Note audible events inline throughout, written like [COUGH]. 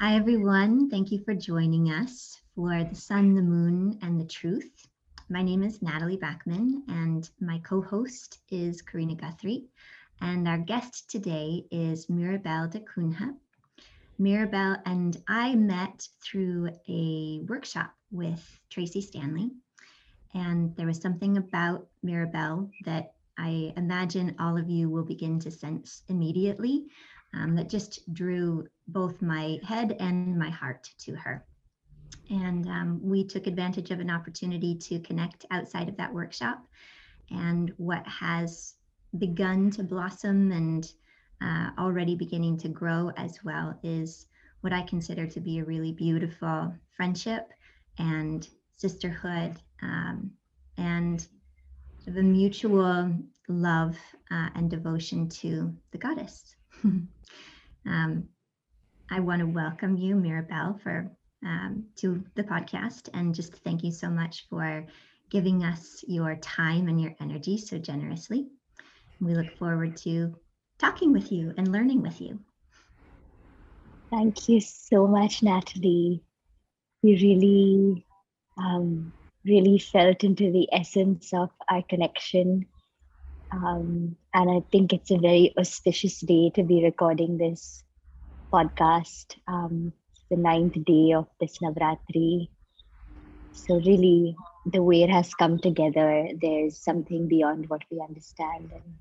Hi, everyone. Thank you for joining us for The Sun, the Moon, and the Truth. My name is Natalie Backman, and my co host is Karina Guthrie. And our guest today is Mirabelle D'Cunha. Mirabelle and I met through a workshop with Tracee Stanley. And there was something about Mirabelle that I imagine all of you will begin to sense immediately um, that just drew both my head and my heart to her. And um, we took advantage of an opportunity to connect outside of that workshop. And what has begun to blossom and uh, already beginning to grow as well is what I consider to be a really beautiful friendship and sisterhood um, and the mutual love uh, and devotion to the goddess. [LAUGHS] Um, I want to welcome you, Mirabelle, for um, to the podcast, and just thank you so much for giving us your time and your energy so generously. We look forward to talking with you and learning with you. Thank you so much, Natalie. We really, um, really felt into the essence of our connection um, and I think it's a very auspicious day to be recording this podcast. Um, the ninth day of this Navratri. So, really, the way it has come together, there's something beyond what we understand. And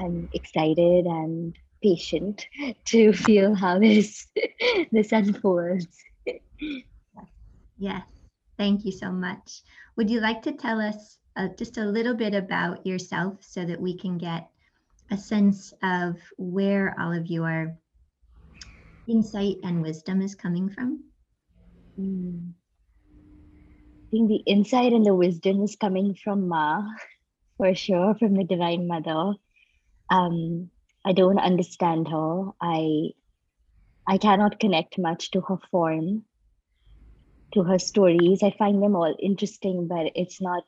I'm excited and patient [LAUGHS] to feel how this [LAUGHS] this unfolds. yes, thank you so much. Would you like to tell us uh, just a little bit about yourself so that we can get a sense of where all of your insight and wisdom is coming from? Mm. I think the insight and the wisdom is coming from Ma, for sure, from the Divine Mother. Um, I don't understand her. I I cannot connect much to her form, to her stories. I find them all interesting, but it's not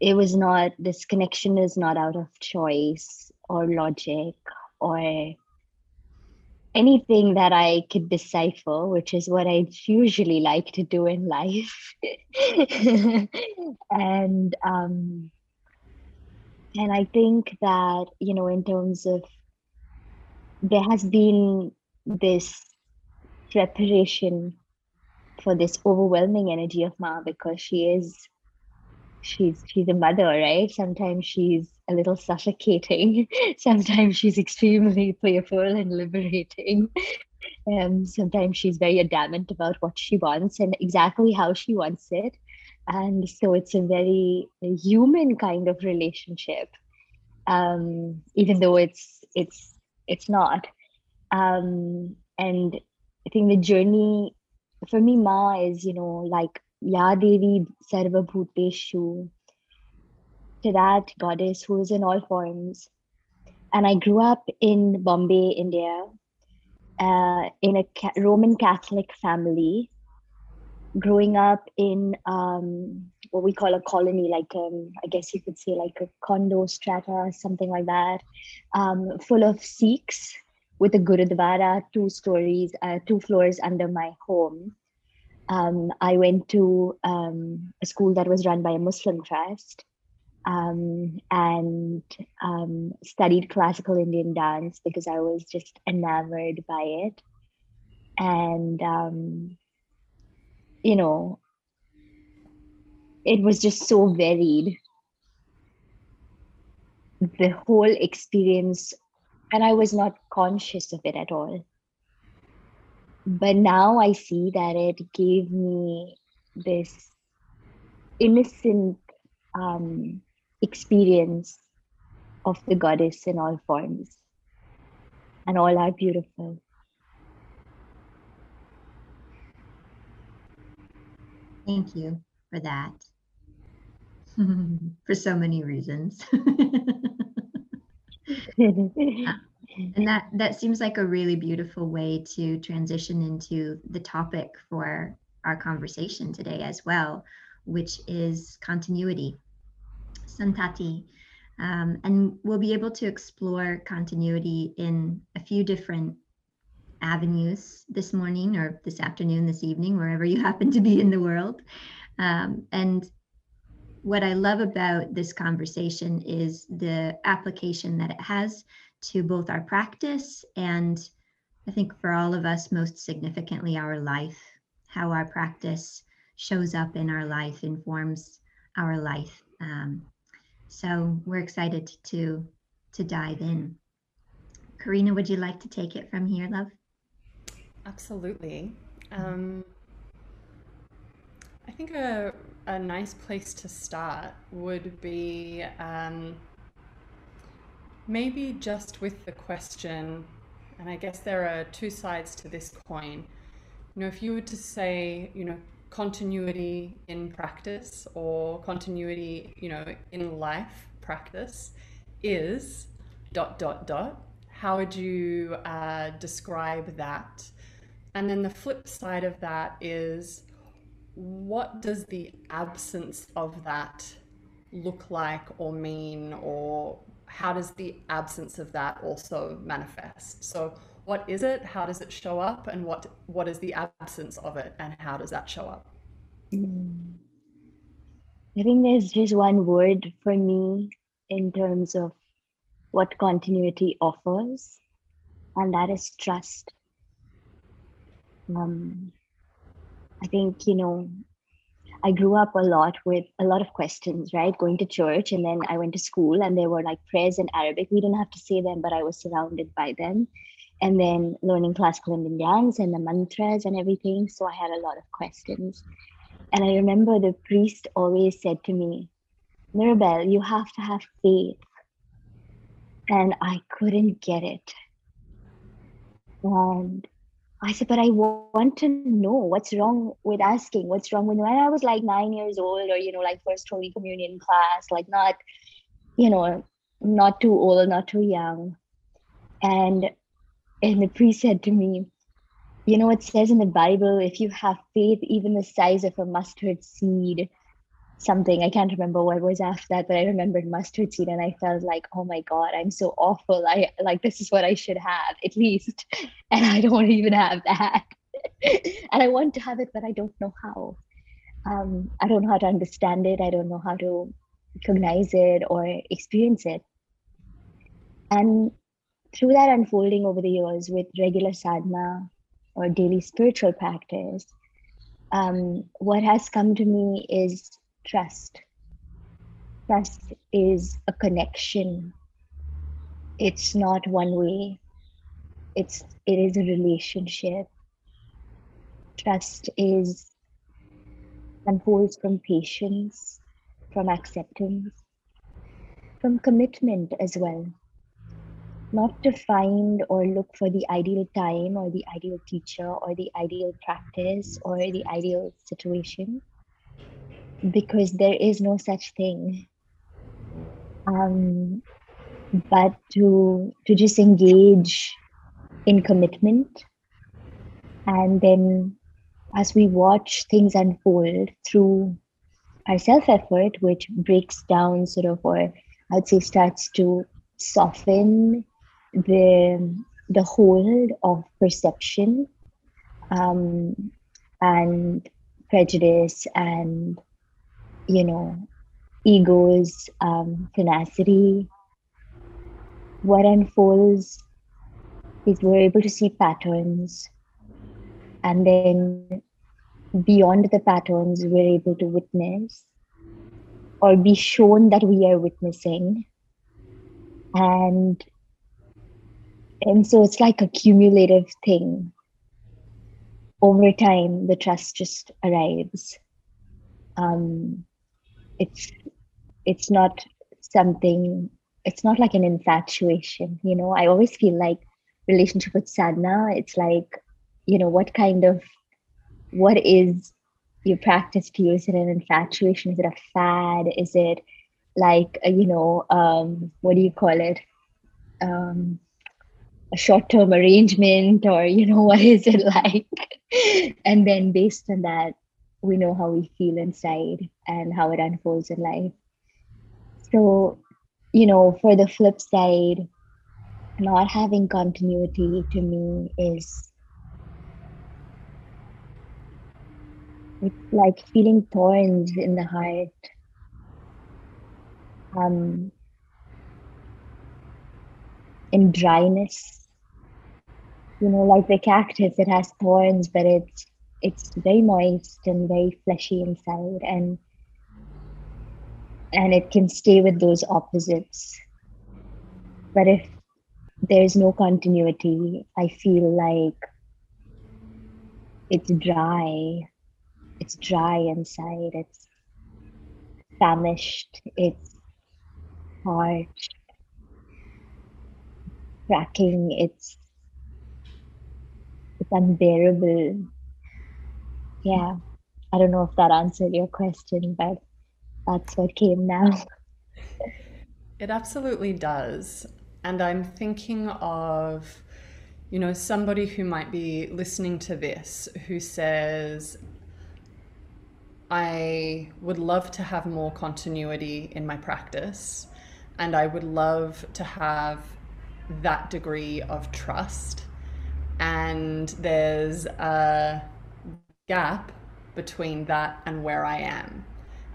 it was not this connection is not out of choice or logic or anything that I could decipher, which is what I usually like to do in life. [LAUGHS] and um, and I think that you know, in terms of there has been this preparation for this overwhelming energy of Ma because she is she's she's a mother right? Sometimes she's a little suffocating. [LAUGHS] Sometimes she's extremely [LAUGHS] playful and liberating. And sometimes she's very adamant about what she wants and exactly how she wants it. And so it's a very human kind of relationship um, even though it's it's it's not. Um, and i think the journey for me ma is you know like Ya Devi Sarvabhuteshu, to that goddess who is in all forms. And I grew up in Bombay, India, uh, in a ca- Roman Catholic family. Growing up in um, what we call a colony, like um, I guess you could say like a condo strata, something like that, um, full of Sikhs with a Gurudwara, two stories, uh, two floors under my home um, I went to um, a school that was run by a Muslim trust um, and um, studied classical Indian dance because I was just enamored by it. And, um, you know, it was just so varied. The whole experience, and I was not conscious of it at all but now I see that it gave me this innocent um, experience of the goddess in all forms, and all are beautiful. Thank you for that. [LAUGHS] for so many reasons. [LAUGHS] [LAUGHS] and that that seems like a really beautiful way to transition into the topic for our conversation today as well which is continuity santati um, and we'll be able to explore continuity in a few different avenues this morning or this afternoon, this evening, wherever you [LAUGHS] happen to be in the world. Um, and what I love about this conversation is the application that it has to both our practice and I think for all of us, most significantly, our life, how our practice shows up in our life, informs our life. Um, so we're excited to to dive in. Karina, would you like to take it from here, love? Absolutely. Um, I think a, a nice place to start would be um, maybe just with the question, and I guess there are two sides to this coin. You know, if you were to say, you know, continuity in practice or continuity, you know, in life practice is dot dot dot. How would you uh, describe that? And then the flip side of that is what does the absence of that look like or mean or how does the absence of that also manifest? So what is it? How does it show up? And what what is the absence of it? And how does that show up? I think there's just one word for me in terms of what continuity offers and that is trust. Um, i think you know I grew up a lot with a lot of questions, right? Going to church, and then I went to school, and there were like prayers in Arabic. We didn't have to say them, but I was surrounded by them. And then learning classical Indian dance and the mantras and everything. So I had a lot of questions. And I remember the priest always said to me, Mirabelle, you have to have faith. And I couldn't get it. And I said, but I want to know what's wrong with asking. What's wrong with when I was like nine years old, or you know, like first Holy Communion class, like not, you know, not too old, not too young. And and the priest said to me, you know, it says in the Bible, if you have faith even the size of a mustard seed, something. I can't remember what was after that but i remembered mustard seed and i felt like oh my god i'm so awful. I like this is what i should have at least. [LAUGHS] And i don't even have that. [LAUGHS] And i want to have it but i don't know how. Um, i don't know how to understand it. I don't know how to recognize it or experience it. And through that unfolding over the years with regular sadhana or daily spiritual practice um, what has come to me is trust. Trust is a connection. It's not one way. It's it is a relationship. Trust is unfolds from patience, from acceptance, from commitment as well. Not to find or look for the ideal time or the ideal teacher or the ideal practice or the ideal situation, because there is no such thing. Um, but to to just engage in commitment and then as we watch things unfold through our self effort which breaks down sort of or i'd say starts to soften the the hold of perception um, and prejudice and you know, ego's um, tenacity. What unfolds is we're able to see patterns, and then beyond the patterns, we're able to witness or be shown that we are witnessing. And and so it's like a cumulative thing. Over time, the trust just arrives. Um, it's it's not something it's not like an infatuation you know? I always feel like relationship with sadhana it's like you know what kind of what is your practice to you? Is it an infatuation? Is it a fad? Is it like a, you know um what do you call it? Um a short-term arrangement or you know [LAUGHS] what is it like? And then based on that we know how we feel inside and how it unfolds in life. So, you know, for the flip side, not having continuity to me is it's like feeling thorns in the heart. Um, in dryness, you know, like the cactus, it has thorns, but it's it's very moist and very fleshy inside, and and it can stay with those opposites. But if there's no continuity, I feel like it's dry. It's dry inside. It's famished. It's parched, cracking. It's it's unbearable. Yeah, I don't know if that answered your question, but that's what came now. [LAUGHS] It absolutely does. And I'm thinking of, you know, somebody who might be listening to this who says, I would love to have more continuity in my practice, and I would love to have that degree of trust. And there's a gap between that and where I am.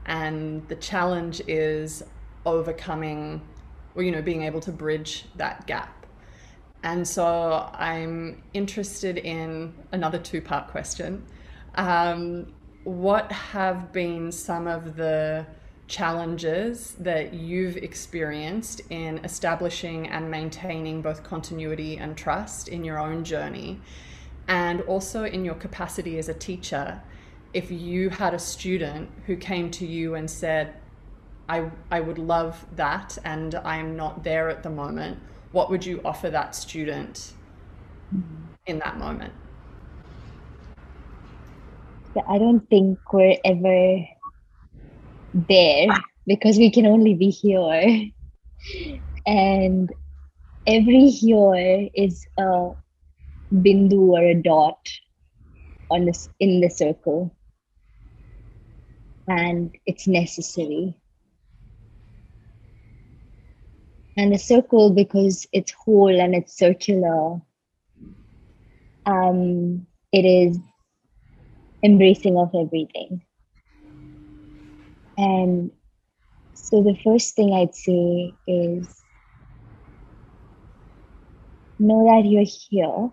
And the challenge is overcoming or, you know, being able to bridge that gap. And so I'm interested in another two part question. Um, what have been some of the challenges that you've experienced in establishing and maintaining both continuity and trust in your own journey? And also in your capacity as a teacher, if you had a student who came to you and said, I, I would love that and I am not there at the moment, what would you offer that student hmm. in that moment? I don't think we're ever there because we can only be here. [LAUGHS] And every here is a bindu or a dot on this in the circle. And it's necessary. and the circle because it's whole and it's circular um, it is embracing of everything and so the first thing i'd say is know that you're here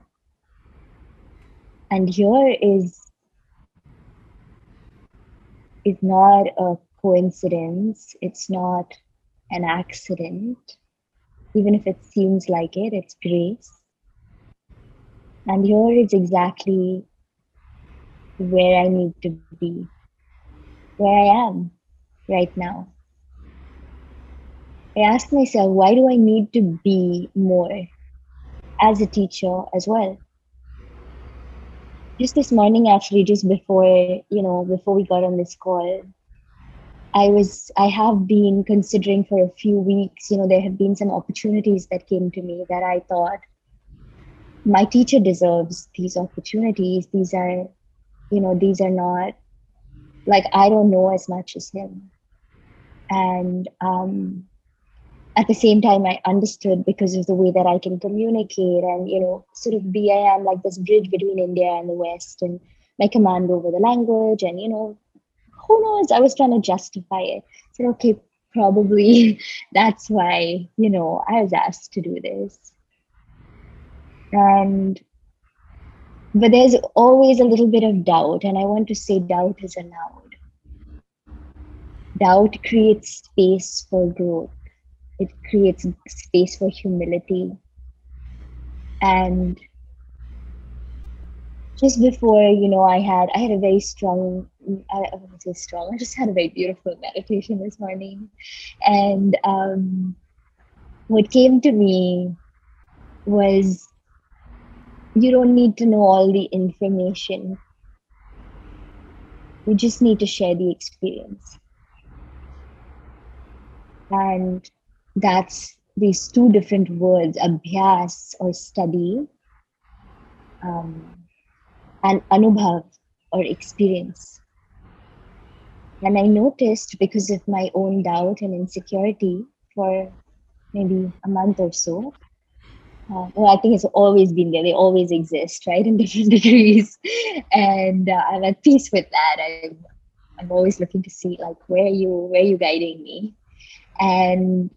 and here is is not a coincidence it's not an accident even if it seems like it, it's grace. And here is exactly where I need to be, where I am right now. I ask myself, why do I need to be more as a teacher as well? Just this morning, actually, just before, you know, before we got on this call, I was I have been considering for a few weeks. You know, there have been some opportunities that came to me that I thought my teacher deserves these opportunities. These are, you know, these are not like I don't know as much as him. And um, at the same time, I understood because of the way that I can communicate and you know, sort of be I am like this bridge between India and the West and my command over the language and you know who knows? I was trying to justify it. I said, okay, probably [LAUGHS] that's why, you know, I was asked to do this. And but there's always a little bit of doubt, and I want to say doubt is allowed. Doubt creates space for growth. It creates space for humility. And just before you know i had i had a very strong i, wouldn't say strong [LAUGHS] i just had a very beautiful meditation this morning. And um, what came to me was you don't need to know all the information. You just need to share the experience. And that's these two different words abhyas or study um, and anubhav or experience. And I noticed because of my own doubt and insecurity for maybe a month or so, uh, well, I think it's always been there. They always exist, right, in [LAUGHS] different degrees, and uh, I'm at peace with that. I'm, I'm always looking to see like where you where you guiding me, and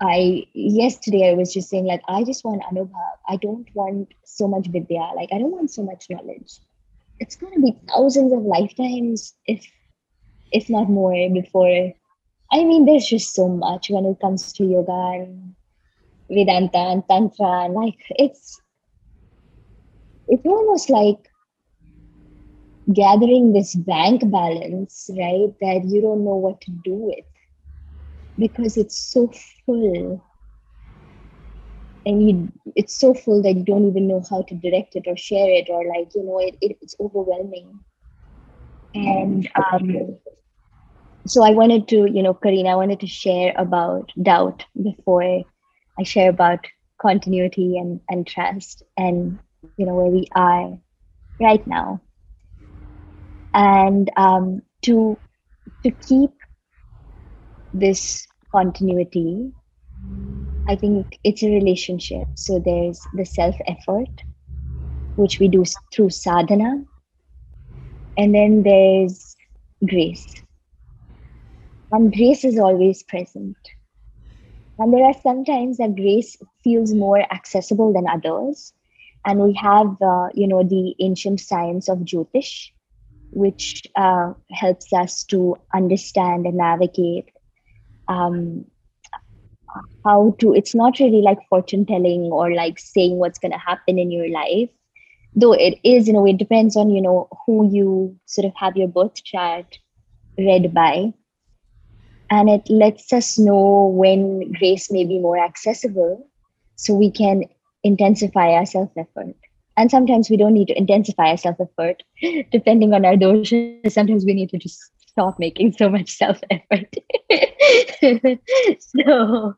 I yesterday I was just saying like I just want anubhav. I don't want so much vidya. Like I don't want so much knowledge. It's gonna be thousands of lifetimes, if if not more, before. I mean, there's just so much when it comes to yoga and Vedanta and Tantra. And like it's it's almost like gathering this bank balance, right? That you don't know what to do with because it's so full. And you it's so full that you don't even know how to direct it or share it or like you know it, it it's overwhelming. And um so i wanted to you know karina i wanted to share about doubt before i share about continuity and and trust and you know where we are right now. And um to to keep this continuity, I think it's a relationship. So there's the self effort, which we do through sadhana, and then there's grace. And grace is always present. And there are some times that grace feels more accessible than others. And we have, uh, you know, the ancient science of Jyotish, which uh, helps us to understand and navigate um, how to it's not really like fortune telling or like saying what's going to happen in your life. Though it is you know it depends on you know who you sort of have your birth chart read by. And it lets us know when grace may be more accessible so we can intensify our self effort and sometimes we don't need to intensify our self effort [LAUGHS] depending on our dosha sometimes we need to just stop making so much self effort. [LAUGHS] so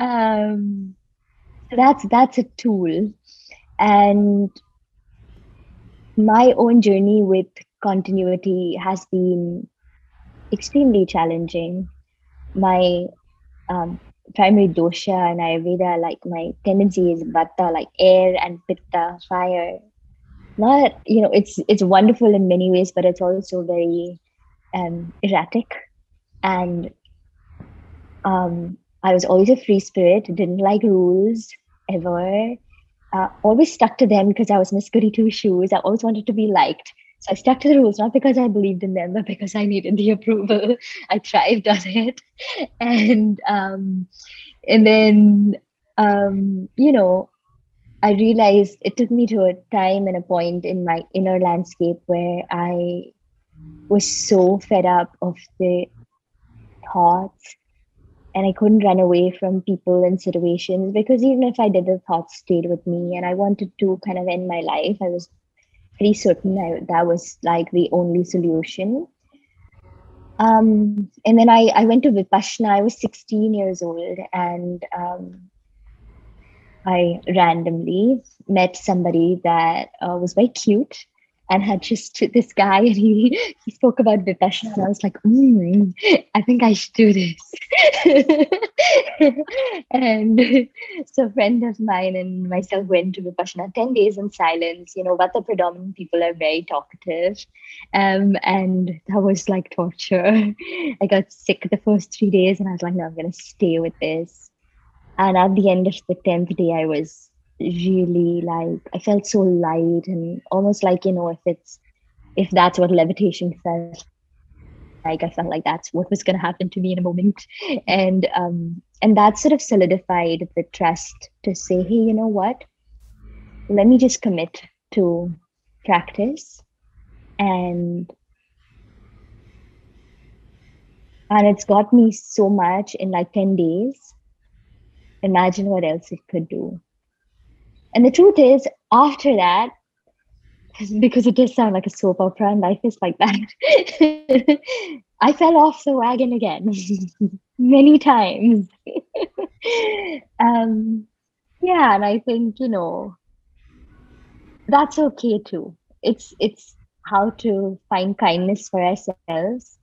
um, that's that's a tool, and my own journey with continuity has been extremely challenging. My um, primary dosha and Ayurveda, like my tendency is vata, like air and pitta, fire. Not, you know, it's it's wonderful in many ways, but it's also very um, erratic and um, I was always a free spirit, didn't like rules ever. Uh, always stuck to them because I was Miss Goody Two Shoes. I always wanted to be liked. So I stuck to the rules, not because I believed in them, but because I needed the approval. [LAUGHS] I thrived on it. [LAUGHS] And um, and then um, you know, I realized it took me to a time and a point in my inner landscape where I was so fed up of the thoughts and I couldn't run away from people and situations because even if I did, the thoughts stayed with me and I wanted to kind of end my life. I was pretty certain I, that was like the only solution. Um, and then I, I went to Vipassana. I was 16 years old and um, I randomly met somebody that uh, was very cute and had just this guy and he he spoke about vipassana and i was like mm, i think i should do this. [LAUGHS] And so a friend of mine and myself went to vipassana. 10 days in silence you know but the predominant people are very talkative. Um, and that was like torture. I got sick the first three days and i was like no i'm gonna stay with this. And at the end of the 10th day i was really like I felt so light and almost like you know if it's if that's what levitation felt like I felt like that's what was going to happen to me in a moment. [LAUGHS] And um and that sort of solidified the trust to say hey you know what? Let me just commit to practice. And and it's got me so much in like 10 days. Imagine what else it could do and the truth is, after that, because it does sound like a soap opera and life is like that, [LAUGHS] I fell off the wagon again [LAUGHS] many times. [LAUGHS] um, yeah, and I think, you know, that's okay too. It's it's how to find kindness for ourselves,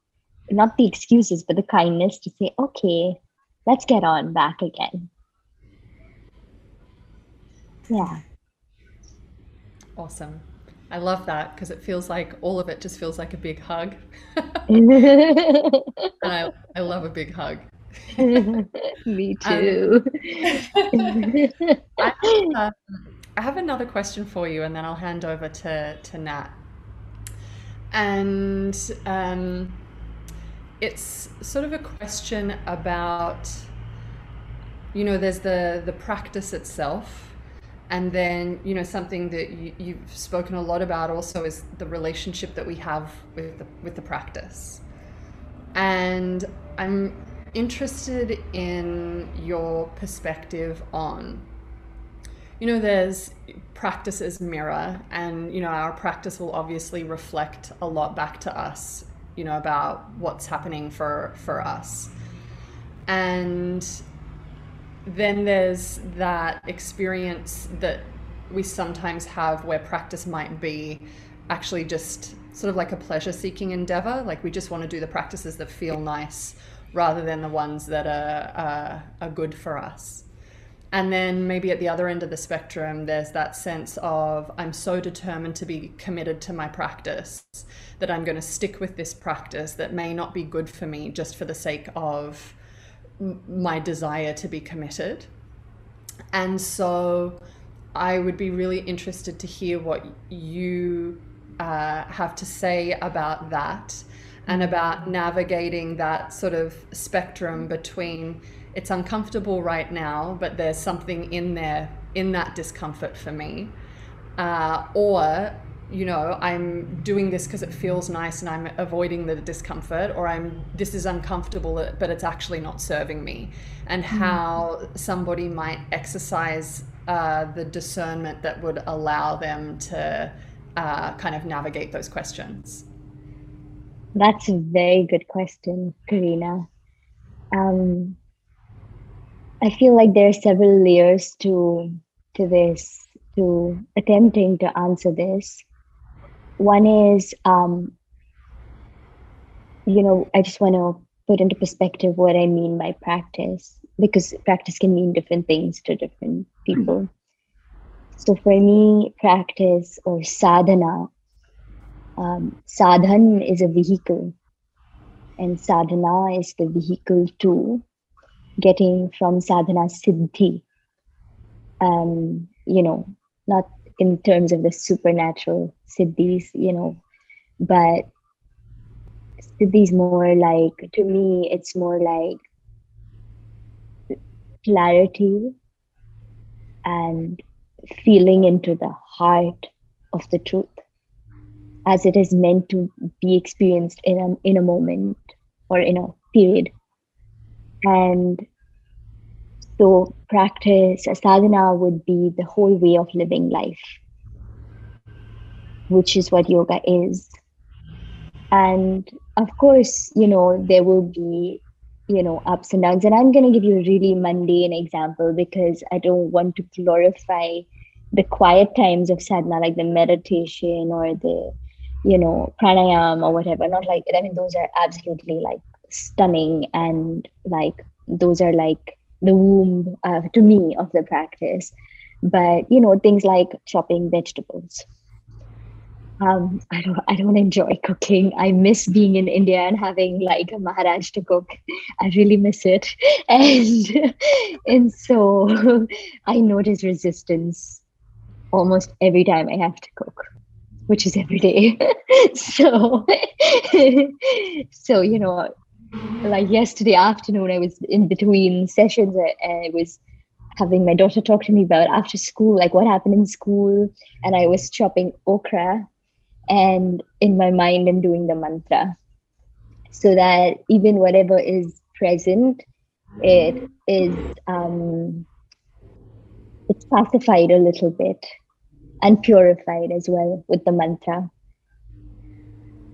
not the excuses, but the kindness to say, okay, let's get on back again Yeah. Awesome. I love that because it feels like all of it just feels like a big hug. [LAUGHS] and I, I love a big hug. [LAUGHS] Me [LAUGHS] too. Um, I, uh, I have another question for you, and then I'll hand over to, to Nat. And um, it's sort of a question about, you know, there's the, the practice itself and then you know something that you, you've spoken a lot about also is the relationship that we have with the, with the practice. And i'm interested in your perspective on you know there's practice as mirror and you know our practice will obviously reflect a lot back to us you know about what's happening for for us. And then there's that experience that we sometimes have where practice might be actually just sort of like a pleasure seeking endeavor. Like we just want to do the practices that feel nice rather than the ones that are, uh, are good for us. And then maybe at the other end of the spectrum, there's that sense of I'm so determined to be committed to my practice that I'm going to stick with this practice that may not be good for me just for the sake of my desire to be committed. And so I would be really interested to hear what you uh, have to say about that and about navigating that sort of spectrum between it's uncomfortable right now, but there's something in there, in that discomfort for me. Uh, or you know i'm doing this because it feels nice and i'm avoiding the discomfort or i'm this is uncomfortable but it's actually not serving me. And mm. how somebody might exercise uh, the discernment that would allow them to uh, kind of navigate those questions. That's a very good question karina. Um, i feel like there are several layers to to this to attempting to answer this one is, um, you know, I just want to put into perspective what I mean by practice, because practice can mean different things to different people. So for me, practice or sadhana, um, sadhan is a vehicle, and sadhana is the vehicle to getting from sadhana siddhi. Um, you know, not in terms of the supernatural siddhis, you know, but siddhis more like to me it's more like clarity and feeling into the heart of the truth as it is meant to be experienced in a in a moment or in a period. And so practice sadhana would be the whole way of living life, which is what yoga is. And of course, you know, there will be, you know, ups and downs. And I'm going to give you a really mundane example because I don't want to glorify the quiet times of sadhana, like the meditation or the, you know, pranayama or whatever. Not like, I mean, those are absolutely like stunning and like, those are like the womb uh, to me of the practice but you know things like chopping vegetables um, I don't I don't enjoy cooking. I miss being in India and having like a Maharaj to cook. I really miss it. [LAUGHS] And [LAUGHS] and so [LAUGHS] I notice resistance almost every time I have to cook, which is every day. so so you know, like yesterday afternoon, I was in between sessions and I was having my daughter talk to me about after school, like what happened in school. And I was chopping okra and in my mind, I'm doing the mantra so that even whatever is present, it is, um, it's pacified a little bit and purified as well with the mantra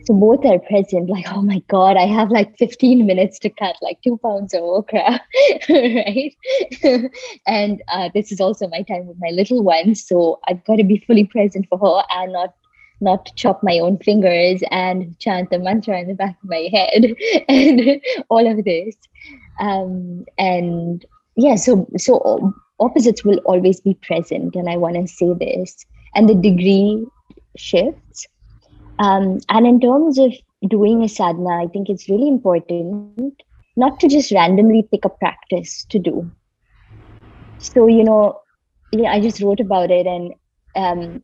so both are present like oh my god i have like 15 minutes to cut like two pounds of okra [LAUGHS] right? [LAUGHS] And uh, this is also my time with my little one so i've got to be fully present for her and not not chop my own fingers and chant the mantra in the back of my head [LAUGHS] and all of this. Um, and yeah so so opposites will always be present and i want to say this. And the degree shifts um, and in terms of doing a sadhana i think it's really important not to just randomly pick a practice to do. So you know yeah i just wrote about it and um,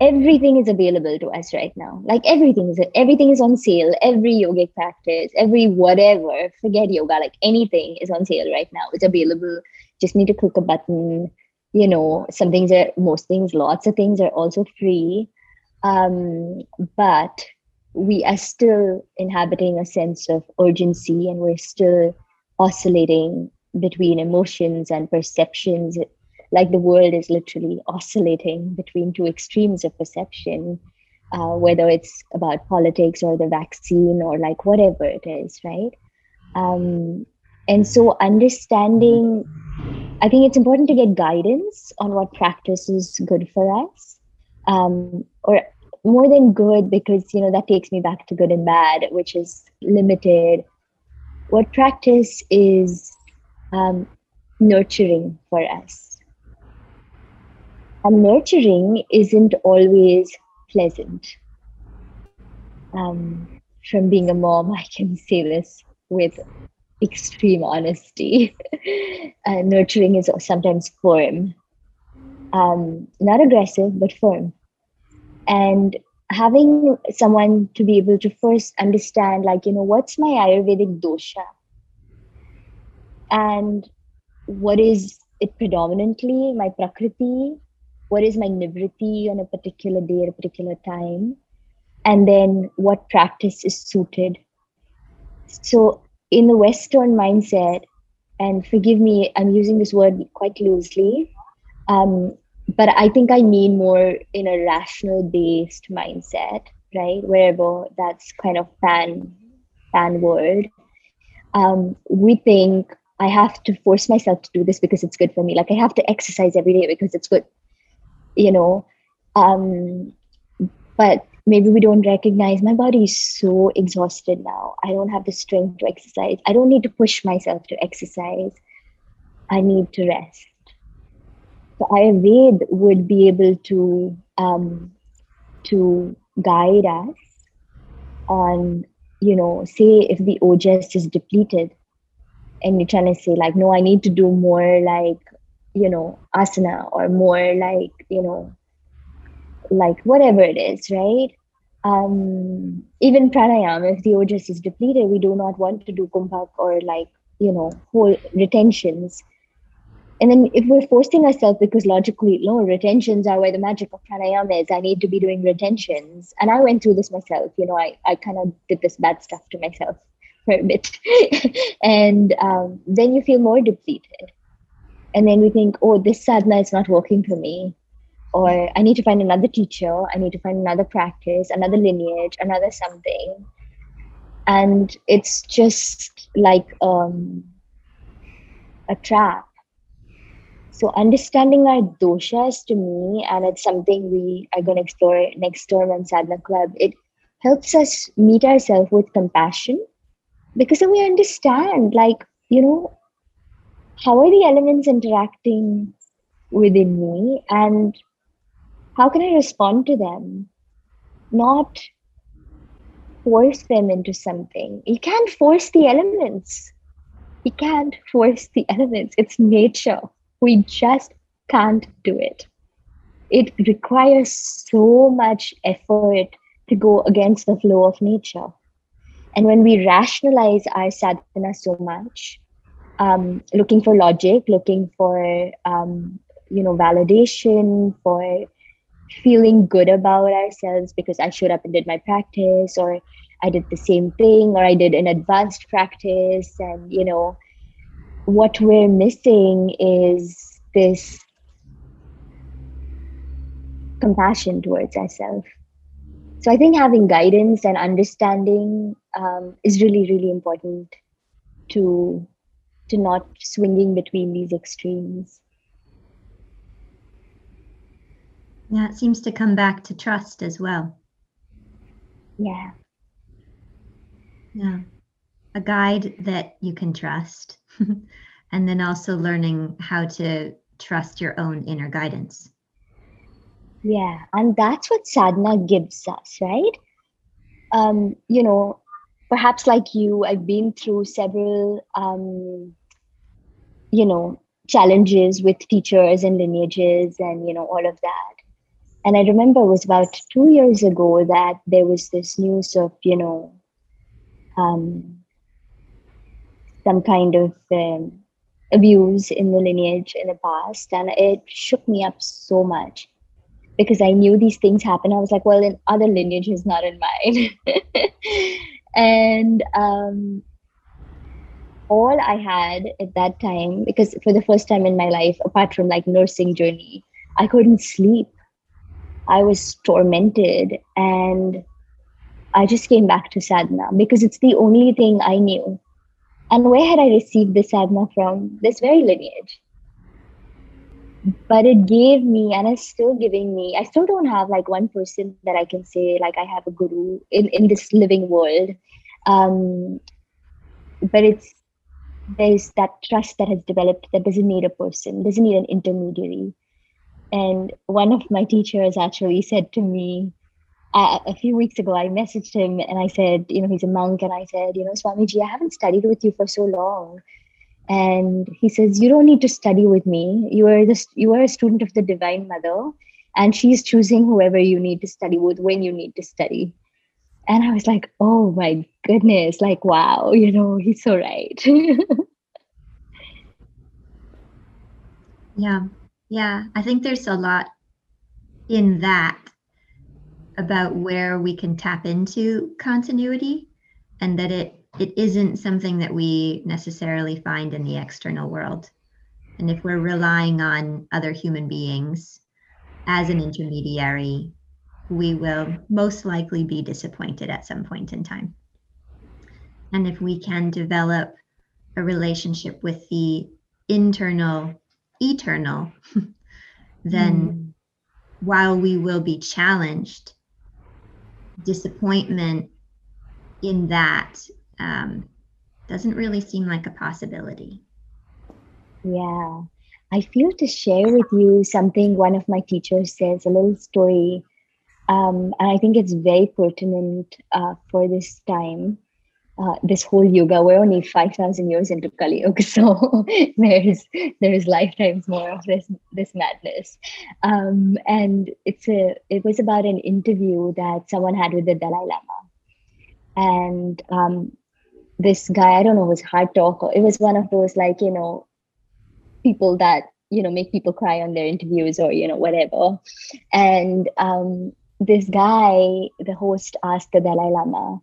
everything is available to us right now. Like everything is everything is on sale. Every yogic practice every whatever forget yoga like anything is on sale right now. It's available. Just need to click a button. You know some things are most things lots of things are also free um, but we are still inhabiting a sense of urgency and we're still oscillating between emotions and perceptions. Like the world is literally oscillating between two extremes of perception uh, whether it's about politics or the vaccine or like whatever it is right? Um, and so understanding i think it's important to get guidance on what practice is good for us um, or more than good because you know that takes me back to good and bad which is limited. What practice is um, nurturing for us? And nurturing isn't always pleasant. Um, from being a mom [LAUGHS] i can say this with extreme honesty. [LAUGHS] Uh, nurturing is sometimes firm um, not aggressive but firm and having someone to be able to first understand like you know what's my ayurvedic dosha? And what is it predominantly? My prakriti? What is my vikriti on a particular day at a particular time? And then what practice is suited? So in the western mindset and forgive me i'm using this word quite loosely um, but I think I mean more in a rational based mindset, right? Wherever that's kind of pan pan word. Um, we think I have to force myself to do this because it's good for me. Like I have to exercise every day because it's good, you know. Um, but maybe we don't recognize my body is so exhausted now. I don't have the strength to exercise. I don't need to push myself to exercise. I need to rest Ayurveda would be able to um, to guide us on, you know, say if the ojas is depleted, and you're trying to say like, no, I need to do more like, you know, asana or more like, you know, like whatever it is, right? Um, even pranayama, if the ojas is depleted, we do not want to do kumbhak or like, you know, whole retentions and then if we're forcing ourselves because logically no retentions are where the magic of pranayama is. I need to be doing retentions. And i went through this myself. You know i, I kind of did this bad stuff to myself [LAUGHS] for a bit. [LAUGHS] And um, then you feel more depleted. And then we think oh this sadhana is not working for me. Or i need to find another teacher. I need to find another practice another lineage another something. And it's just like um, a trap so understanding our doshas to me, and it's something we are going to explore next term on Sadhana Club, it helps us meet ourselves with compassion because then we understand, like, you know, how are the elements interacting within me and how can I respond to them? Not force them into something. You can't force the elements. You can't force the [LAUGHS] elements. It's nature. We just can't do it. It requires so much effort to go against the flow of nature. And when we rationalize our sadhana so much, um, looking for logic, looking for um, you know validation, for feeling good about ourselves because I showed up and did my practice, or I did the same thing, or I did an advanced practice, and you know what we're missing is this compassion towards ourselves. So I think having guidance and understanding um, is really, really important to to not swinging between these extremes. Yeah, it seems to come back to trust as well. Yeah. Yeah. A guide that you can trust [LAUGHS] and then also learning how to trust your own inner guidance. Yeah, and that's what sadhana gives us, right? Um, you know, perhaps like you, I've been through several, um, you know, challenges with teachers and lineages and, you know, all of that. And I remember it was about two years ago that there was this news of, you know, um, some kind of um, abuse in the lineage in the past. And it shook me up so much because I knew these things happen. I was like, well, in other lineages, not in mine. [LAUGHS] and um, all I had at that time, because for the first time in my life, apart from like nursing journey, I couldn't sleep. I was tormented and I just came back to sadhana because it's the only thing I knew. And where had I received this sadhana from? This very lineage. But it gave me and it's still giving me i still don't have like one person that i can say like i have a guru in in this living world. Um but it's there's that trust that has developed that doesn't need a person doesn't need an intermediary. And one of my teachers actually said to me uh, a few weeks ago i messaged him and i said you know he's a monk. And i said you know swamiji i haven't studied with you for so long. And he says you don't need to study with me. You are the you are a student of the divine mother. And she's choosing whoever you need to study with when you need to study. And i was like oh my goodness like wow you know he's so right. [LAUGHS] Yeah. Yeah. I think there's a lot in that about where we can tap into continuity and that it it isn't something that we necessarily find in the external world. And if we're relying on other human beings as an intermediary, we will most likely be disappointed at some point in time. And if we can develop a relationship with the internal, eternal, [LAUGHS] then mm. while we will be challenged, disappointment in that um, doesn't really seem like a possibility. Yeah. I feel to share with you something one of my teachers says, a little story. Um, and I think it's very pertinent uh, for this time. Uh, this whole yoga we're only 5000 years into kali yuga [LAUGHS] so there's there's lifetimes more of this this madness um, and it's a it was about an interview that someone had with the dalai lama and um, this guy, I don't know, was hard talk. It was one of those like, you know, people that, you know, make people cry on their interviews or, you know, whatever. And um, this guy, the host asked the Dalai Lama,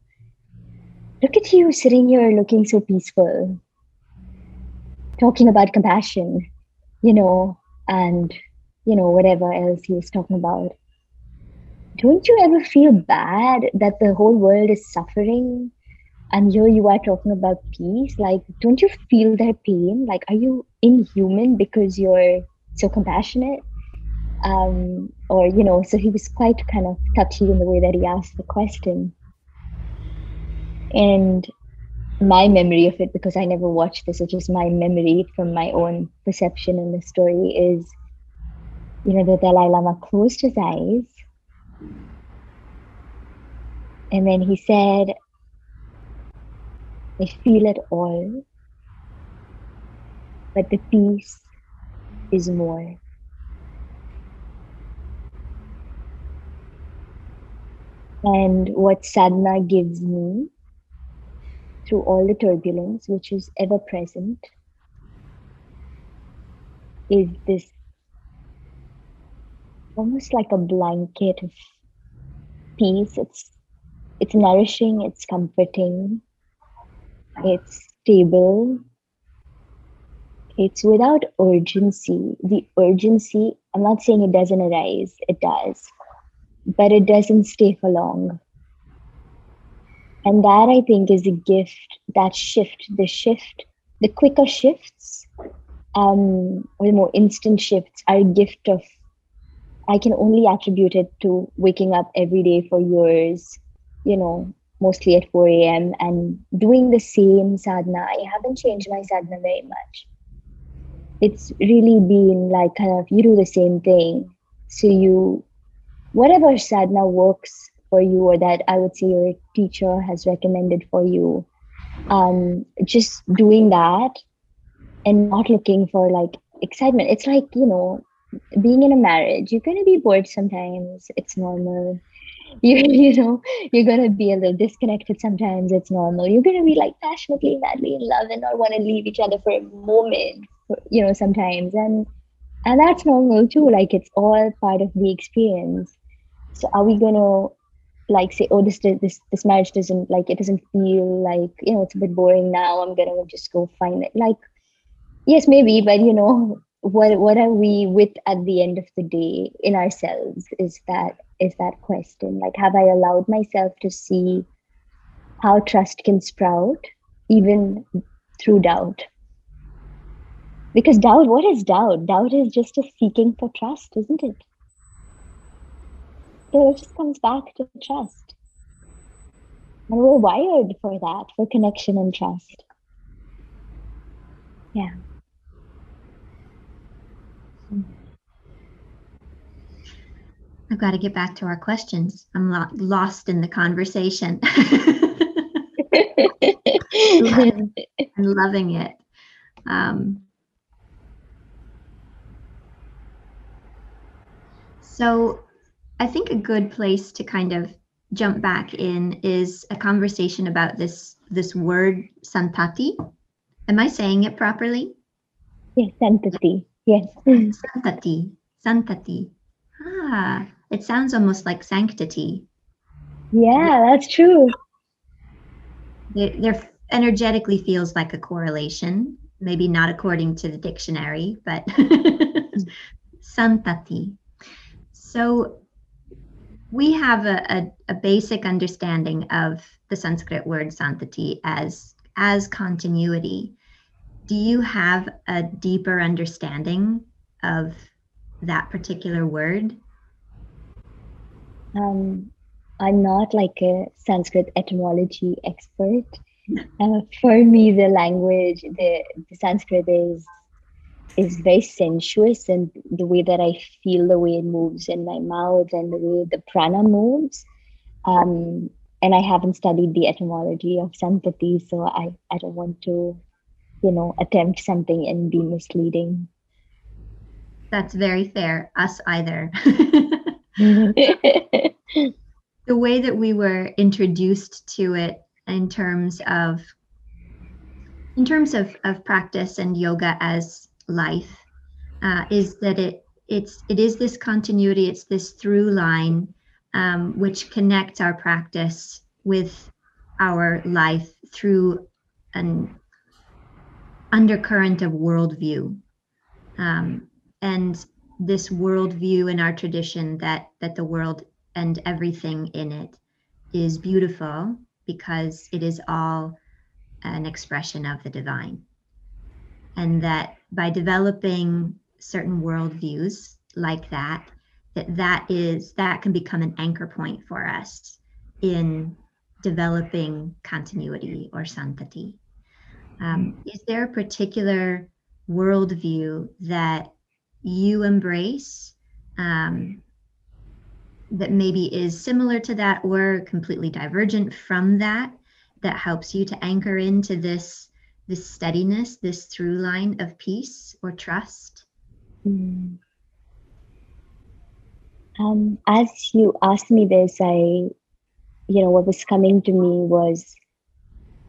look at you sitting here looking so peaceful, talking about compassion, you know, and, you know, whatever else he was talking about. Don't you ever feel bad that the whole world is suffering and here you are talking about peace? Like don't you feel their pain? Like are you inhuman because you're so compassionate? Um or you know so he was quite kind of touchy in the way that he asked the question and my memory of it because i never watched this it's just my memory from my own perception in the story is you know the dalai lama closed his eyes and then he said I feel it all. But the peace is more. And what sadhana gives me through all the turbulence, which is ever present, is this almost like a blanket of peace. It's it's nourishing, it's comforting, it's stable it's without urgency the urgency i'm not saying it doesn't arise it does but it doesn't stay for long and that i think is a gift that shift the shift the quicker shifts um or the more instant shifts are a gift of i can only attribute it to waking up every day for years you know mostly at 4 a.m. and doing the same sadhana. I haven't changed my sadhana very much. it's really been like kind of you do the same thing. So you, whatever sadhana works for you, or that I would say your teacher has recommended for you, um, just doing that and not looking for like excitement. It's like, you know, being in a marriage, you're to be bored sometimes. It's normal. [LAUGHS] You, you know, you're to be a little disconnected sometimes. It's normal. You're to be like passionately, madly in love and not want to leave each other for a moment, you know, sometimes. And, and that's normal too. Like it's all part of the experience. So are we to like say oh this this this marriage doesn't like it doesn't feel like you know it's a bit boring now i'm gonna just go find it. Like yes maybe but you know what what are we with at the end of the day in ourselves is that is that question. Like have i allowed myself to see how trust can sprout even through doubt? Because doubt what is doubt? Doubt is just a seeking for trust isn't it it just comes back to trust and we're wired for that for connection and trust yeah I've got to get back to our questions. I'm lo- lost in the conversation. [LAUGHS] I'm loving it. Um, so, I think a good place to kind of jump back in is a conversation about this this word santati. Am I saying it properly? Yes, santati. Yes. Santati. Santati. Ah, it sounds almost like sanctity. Yeah, that's true. There, there energetically feels like a correlation, maybe not according to the dictionary, but [LAUGHS] santati. So we have a, a, a, basic understanding of the Sanskrit word santati as as continuity. Do you have a deeper understanding of that particular word? Um, I'm not like a Sanskrit etymology expert. [LAUGHS] Uh, for me, the language, the, the Sanskrit is is very sensuous, and the way that I feel, the way it moves in my mouth, and the way the prana moves. Um, and I haven't studied the etymology of santati, so I, I don't want to, you know, attempt something and be misleading. That's very fair. Us either. [LAUGHS] [LAUGHS] the way that we were introduced to it in terms of in terms of, of practice and yoga as life uh, is that it it's it is this continuity it's this through line um, which connects our practice with our life through an undercurrent of worldview. Um, and this worldview in our tradition that that the world and everything in it is beautiful because it is all an expression of the divine and that by developing certain worldviews like that that that is that can become an anchor point for us in developing continuity or santati um, is there a particular worldview that you embrace um, that maybe is similar to that or completely divergent from that that helps you to anchor into this this steadiness this through line of peace or trust mm. um, as you asked me this i you know what was coming to me was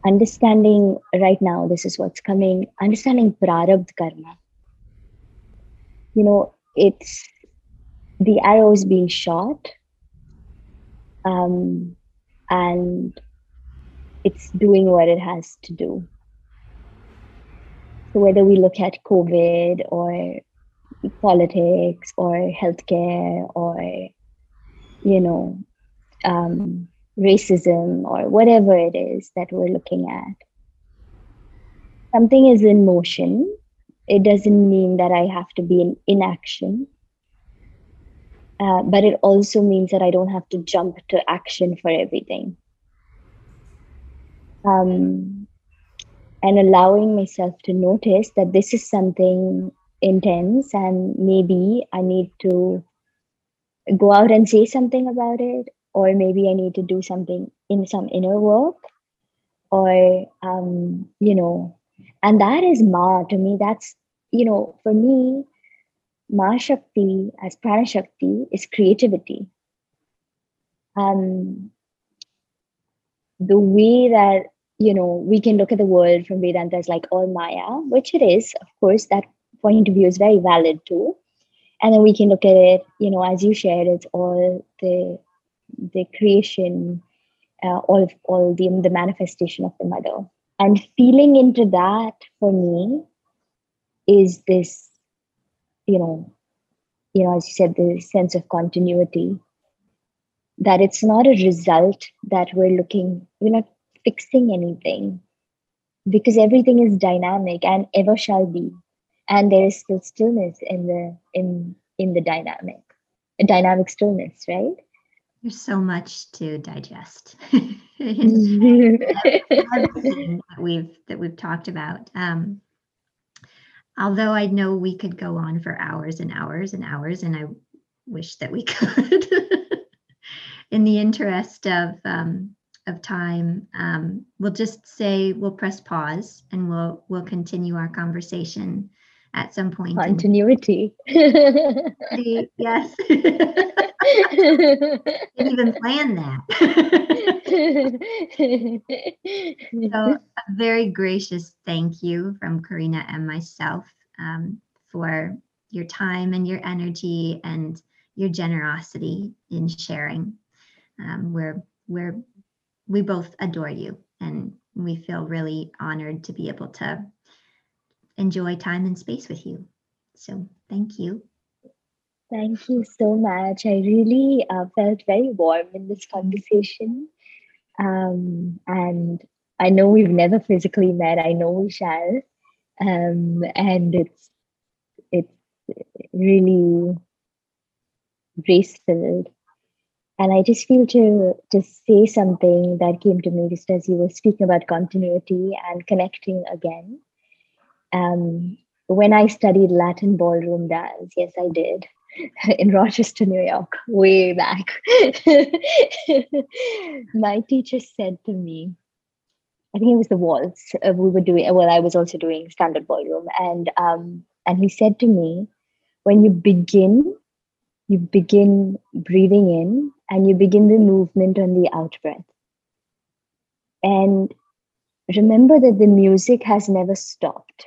understanding right now this is what's coming understanding prarabdha karma you know, it's the arrow is being shot um, and it's doing what it has to do. So whether we look at COVID or politics or healthcare or, you know, um, racism or whatever it is that we're looking at, something is in motion it doesn't mean that I have to be in inaction. Uh, but it also means that I don't have to jump to action for everything. Um, and allowing myself to notice that this is something intense and maybe I need to go out and say something about it or maybe I need to do something in some inner work or um, you know and that is ma. To me that's you know for me ma shakti as prana shakti is creativity. Um the way that you know we can look at the world from vedanta as like all maya which it is of course that point of view is very valid too. And then we can look at it you know as you shared it's all the the creation uh, all of all the the manifestation of the mother. And feeling into that for me is this you know you know as you said the sense of continuity that it's not a result that we're looking we're not fixing anything because everything is dynamic and ever shall be and there is still stillness in the in in the dynamic a dynamic stillness right there's so much to digest [LAUGHS] that we've that we've talked about. Um, although I know we could go on for hours and hours and hours, and I wish that we [LAUGHS] could. In the interest of um, of time, um, we'll just say we'll press pause and we'll we'll continue our conversation at some point. Continuity. yes. [LAUGHS] Didn't even plan that. so, [LAUGHS] a very gracious thank you from Karina and myself um, for your time and your energy and your generosity in sharing. Um, we're we're we both adore you and we feel really honored to be able to enjoy time and space with you. So thank you. Thank you so much. I really uh, felt very warm in this conversation. Um, and I know we've never physically met. I know we shall. Um, and it's it's really grace filled. And I just feel to to say something that came to me just as you were speaking about continuity and connecting again. Um, when I studied Latin ballroom dance, yes, I did [LAUGHS] in Rochester, New York, way back. [LAUGHS] My teacher said to me, I think it was the waltz. Uh, we were doing well. I was also doing standard ballroom, and um, and he said to me, when you begin, you begin breathing in, and you begin the movement on the out breath. And remember that the music has never stopped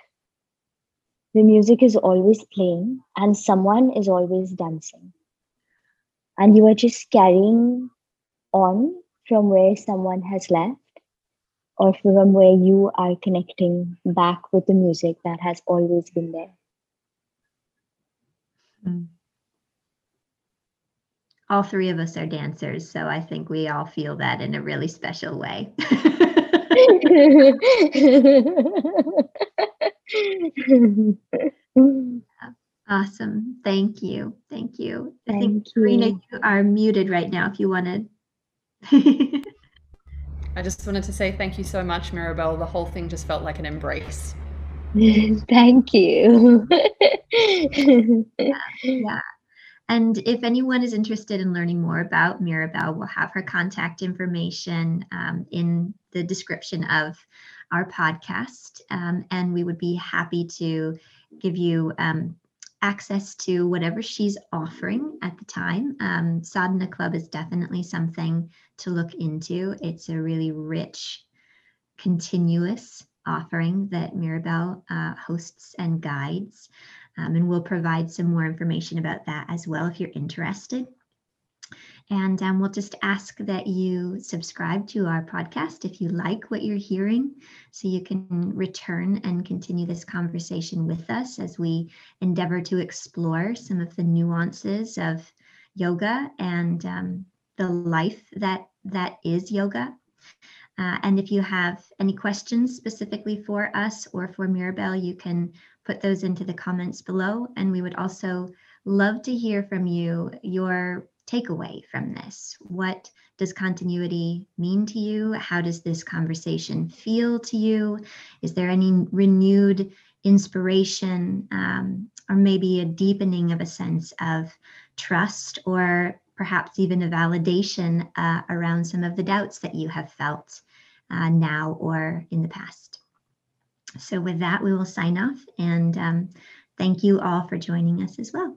the music is always playing and someone is always dancing and you are just carrying on from where someone has left or from where you are connecting back with the music that has always been there mm. All three of us are dancers so i think we all feel that in a really special way [LAUGHS] awesome. Thank you. Thank you. I think Karina, you are muted right now if you wanted. [LAUGHS] I just wanted to say thank you so much, Mirabelle. The whole thing just felt like an embrace. [LAUGHS] thank you. yeah, yeah. And if anyone is interested in learning more about Mirabelle, we'll have her contact information um, in the description of our podcast. Um, and we would be happy to give you um, access to whatever she's offering at the time. Um, Sadhana Club is definitely something to look into. It's a really rich, continuous offering that Mirabelle uh, hosts and guides. Um, and we'll provide some more information about that as well if you're interested. And um, we'll just ask that you subscribe to our podcast if you like what you're hearing, so you can return and continue this conversation with us as we endeavor to explore some of the nuances of yoga and um, the life that that is yoga. Uh, and if you have any questions specifically for us or for Mirabelle, you can put those into the comments below. And we would also love to hear from you your takeaway from this? What does continuity mean to you? How does this conversation feel to you? Is there any renewed inspiration um, or maybe a deepening of a sense of trust or perhaps even a validation uh, around some of the doubts that you have felt uh, now or in the past. So with that, we will sign off and um, thank you all for joining us as well.